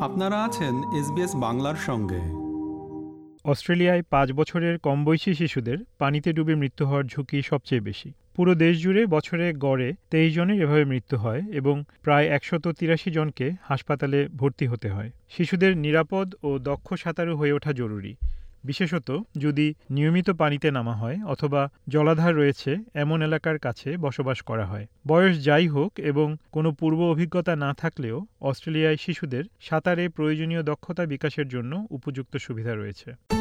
আপনারা আছেন এসবিএস বাংলার সঙ্গে। অস্ট্রেলিয়ায় পাঁচ বছরের কম বয়সী শিশুদের পানিতে ডুবে মৃত্যু হওয়ার ঝুঁকি সবচেয়ে বেশি। পুরো দেশ জুড়ে বছরে গড়ে তেইশ জনের এভাবে মৃত্যু হয় এবং প্রায় একশত তিরাশি জনকে হাসপাতালে ভর্তি হতে হয়। শিশুদের নিরাপদ ও দক্ষ সাঁতারু হয়ে ওঠা জরুরি। বিশেষত যদি নিয়মিত পানিতে নামা হয় অথবা জলাধার রয়েছে, এমন এলাকার কাছে বসবাস করা হয়। বয়স যাই হোক এবং কোনো পূর্ব অভিজ্ঞতা না থাকলেও অস্ট্রেলিয়ায় শিশুদের সাঁতারে প্রয়োজনীয় দক্ষতা বিকাশের জন্য উপযুক্ত সুবিধা রয়েছে।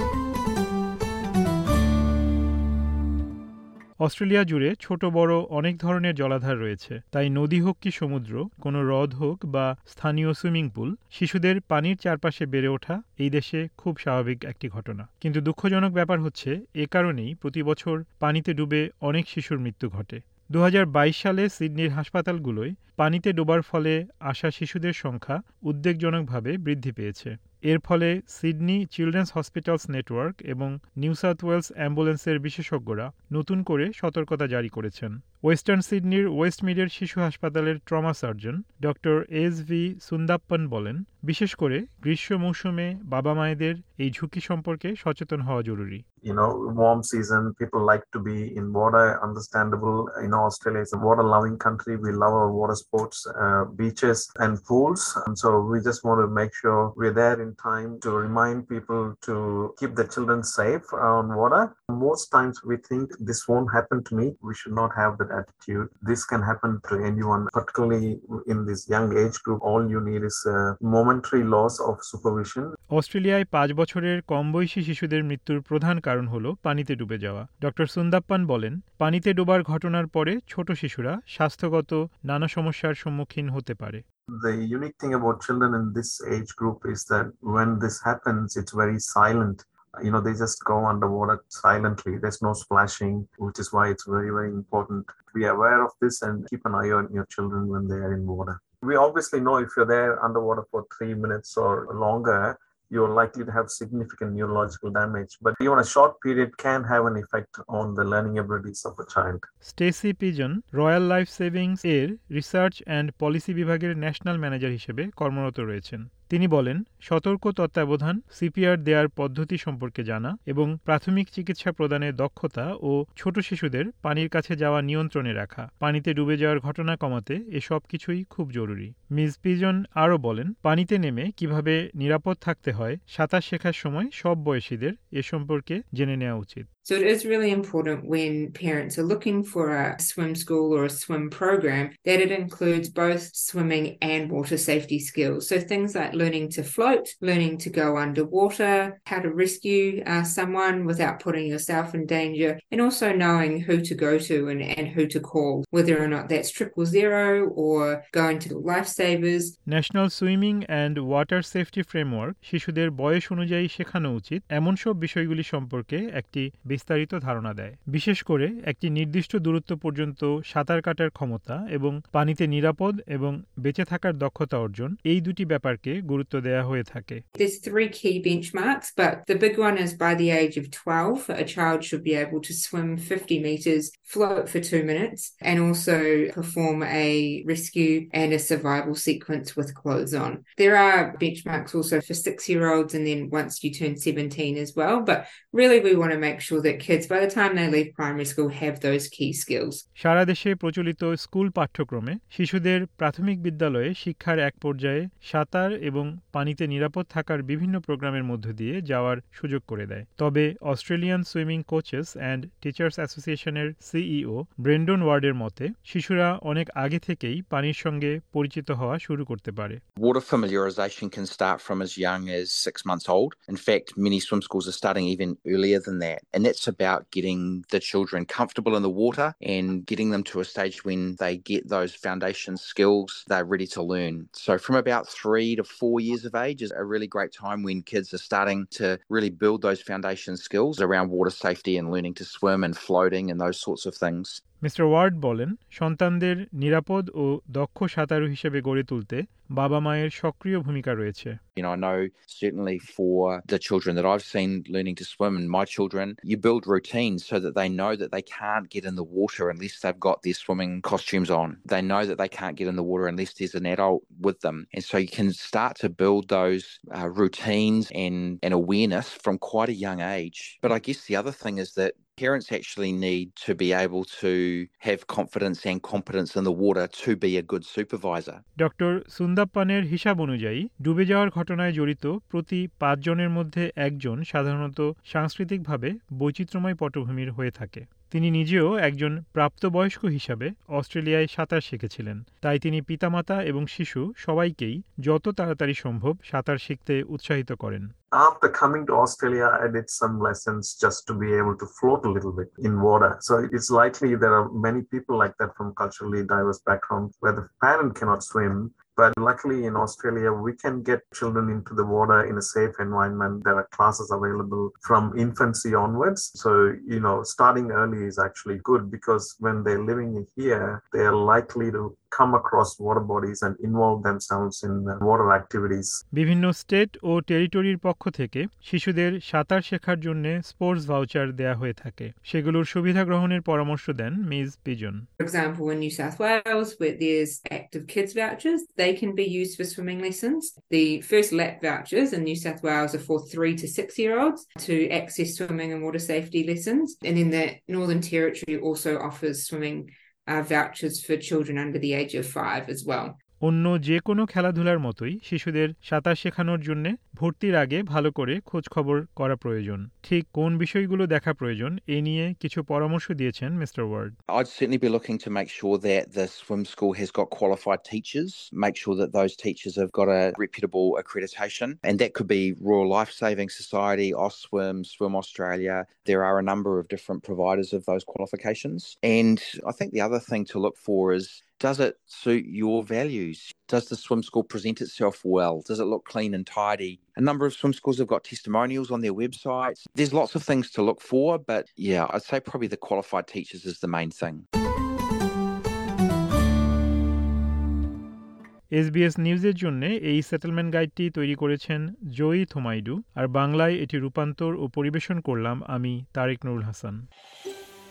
অস্ট্রেলিয়া জুড়ে ছোট বড় অনেক ধরনের জলাধার রয়েছে। তাই নদী হোক কি সমুদ্র, কোনো হ্রদ হোক বা স্থানীয় সুইমিং পুল, শিশুদের পানির চারপাশে বেড়ে ওঠা এই দেশে খুব স্বাভাবিক একটি ঘটনা। কিন্তু দুঃখজনক ব্যাপার হচ্ছে, এ কারণেই প্রতি বছর পানিতে ডুবে অনেক শিশুর মৃত্যু ঘটে। দু হাজার বাইশ সালে সিডনির হাসপাতালগুলোয় পানিতে ডোবার ফলে আসা শিশুদের সংখ্যা উদ্বেগজনকভাবে বৃদ্ধি পেয়েছে। এর ফলে সিডনি চিলড্রেন্স হসপিটালস নেটওয়ার্ক এবং নিউ সাউথ ওয়েলস অ্যাম্বুলেন্সের বিশেষজ্ঞরা নতুন করে সতর্কতা জারি করেছেন ওয়েস্টার্ন সিডনির ওয়েস্ট মিডের শিশু হাসপাতালের trauma surgeon doctor S V Sundappan বলেন বিশেষ করে গ্রীষ্ম মৌসুমে বাবা মায়েদের এই ঝুঁকি সম্পর্কে সচেতন হওয়া জরুরি you know warm season people like to be in water understandable you know australia is a water loving country we love our water sports uh, beaches and pools and so we just want to make sure we're there in time to remind people to keep the children safe on water most times we think this won't happen to me we should not have that attitude this can happen to anyone particularly in this young age group all you need is a momentary loss of supervision অস্ট্রেলিয়ায় পাঁচ বছরের কম বয়সী শিশুদের মৃত্যুর প্রধান কারণ হল পানিতে ডুবে যাওয়া ডক্টর সুন্দাপ্পান বলেন পানিতে ডোবার ঘটনার পরে ছোট শিশুরা স্বাস্থ্যগত নানা সমস্যার সম্মুখীন হতে পারে the unique thing about children in this age group is that when this happens it's very silent. You know they just go underwater silently. There's no splashing which is why it's very very important to be aware of this and keep an eye on your children when they are in water. We obviously know if you're there underwater for three minutes or longer you're likely to have significant neurological damage. But even a short period can have an effect on the learning abilities of a child. Stacey Pidgeon Royal Life Savings এর research and policy বিভাগের national manager হিসেবে কর্মরত রয়েছেন তিনি বলেন, সতর্ক তত্ত্বাবধান CPR দেওয়ার পদ্ধতি সম্পর্কে জানা এবং প্রাথমিক চিকিৎসা প্রদানের দক্ষতা ও ছোট শিশুদের পানির কাছে যাওয়া নিয়ন্ত্রণে রাখা, পানিতে ডুবে যাওয়ার ঘটনা কমাতে এসব কিছুই খুব জরুরি মিস পিজন আরও বলেন পানিতে নেমে কিভাবে নিরাপদ থাকতে হয় সাঁতার শেখার সময় সব বয়সীদের এ সম্পর্কে জেনে নেওয়া উচিত So it is really important when parents are looking for a swim school or a swim program that it includes both swimming and water safety skills. So things like learning to float, learning to go underwater, how to rescue uh, someone without putting yourself in danger, and also knowing who to go to and, and who to call, whether or not that's triple zero or going to the lifesavers. National Swimming and Water Safety Framework শিশুদের বয়স অনুযায়ী শেখানো উচিত এমন সব বিষয়গুলি সম্পর্কে একটি বিস্তারিত ধারণা দেয় বিশেষ করে একটি নির্দিষ্ট দূরত্ব পর্যন্ত সাঁতার কাটার ক্ষমতা এবং পানিতে নিরাপদ এবং বেঁচে থাকার দক্ষতা অর্জন এই দুটি ব্যাপারকে গুরুত্ব দেওয়া হয়ে থাকে There's three key benchmarks, but the big one is by the age of 12, a child should be able to swim 50 meters, float for two minutes, and also perform a rescue and a survival sequence with clothes on. There are benchmarks also for six year olds and then once you turn 17 as well, but really we want to make sure that kids, by the time they leave primary school, have those key skills. সারা দেশে প্রচলিত school পাঠ্যক্রমে শিশুদের প্রাথমিক বিদ্যালয়ে শিক্ষার এক পর্যায়ে সাঁতার এবং পানিতে নিরাপদ থাকার বিভিন্ন প্রোগ্রামের মধ্য দিয়ে যাওয়ার সুযোগ করে দেয় তবে Australian Swimming Coaches and Teachers অ্যাসোসিয়েশনের সিইও ব্রেন্ডন ওয়ার্ডের মতে শিশুরা অনেক আগে থেকেই পানির সঙ্গে পরিচিত হওয়া শুরু করতে পারে Water familiarisation can start from as young as six months old. In fact, many swim schools are starting even earlier than that. And that's about getting the children comfortable in the water and getting them to a stage when they get those foundation skills, they're ready to learn. So, from about three to four years of age is a really great time when kids are starting to really build those foundation skills around water safety and learning to swim and floating and those sorts of things. Mister word বলেন সন্তানদের নিরাপদ ও দক্ষ সাঁতারু হিসেবে গড়ে তুলতে বাবা মায়ের সক্রিয় ভূমিকা রয়েছে You know, I know certainly for the children that I've seen learning to swim and my children, you build routines so that they know that they can't get in the water unless they've got their swimming costumes on. They know that they can't get in the water unless there's an adult with them. And so you can start to build those uh, routines and, and awareness from quite a young age. But I guess the other thing is that parents actually need to be able to have confidence and competence in the water to be a good supervisor. Doctor সুন্দাপ্পানের হিসাব অনুযায়ী ডুবে যাওয়ার ঘটনায় জড়িত প্রতি পাঁচজনের মধ্যে একজন সাধারণত সাংস্কৃতিকভাবে বৈচিত্র্যময় পটভূমির হয়ে থাকে তিনি নিজেও একজন প্রাপ্তবয়স্ক হিসাবে অস্ট্রেলিয়ায় সাঁতার শিখেছিলেন তাই তিনি পিতামাতা এবং শিশু সবাইকেই যত তাড়াতাড়ি সম্ভব সাঁতার শিখতে উৎসাহিত করেন After coming to Australia, I did some lessons just to be able to float a little bit in water. So it's likely there are many people like that from culturally diverse backgrounds where the parent cannot swim. But luckily in Australia, we can get children into the water in a safe environment. There are classes available from infancy onwards. So, you know, starting early is actually good because when they're living here, they are likely to come across water bodies and involve themselves in water activities. বিভিন্ন state ও টেরিটরির পক্ষ থেকে শিশুদের সাঁতার শেখার জন্য sports voucher দেয়া হয়ে থাকে সেগুলোর সুবিধা গ্রহণের পরামর্শ দেন miss Pigeon For example, in New South Wales, where there's active kids vouchers, they can be used for swimming lessons. The first lap vouchers in New South Wales are for three to six year olds to access swimming and water safety lessons. And then the Northern Territory also offers swimming uh, vouchers for children under the age of five as well. অন্য যে কোনো খেলাধুলার মতোই শিশুদের সাঁতার শেখানোর জন্য ভর্তির আগে ভালো করে খোঁজ খবর করা প্রয়োজন ঠিক কোন বিষয়গুলো দেখা প্রয়োজন এ নিয়ে কিছু পরামর্শ দিয়েছেন mister Ward I'd certainly be looking to make sure that the swim school has got qualified teachers, make sure that those teachers have got a reputable accreditation, and that could be Royal Life Saving Society, OSWIM, Swim Australia. There are a number of different providers of those qualifications. And I think the other thing to look for is does it suit your values? Does the swim school present itself well? Does it look clean and tidy? A number of swim schools have got testimonials on their websites. There's lots of things to look for, but yeah, I'd say probably the qualified teachers is the main thing. SBS নিউজের জন্য এই settlement গাইডটি তৈরি করেছেন জয়ী থোমাইডু আর বাংলায় এটি রূপান্তর ও পরিবেশন করলাম আমি তারেক নুরুল হাসান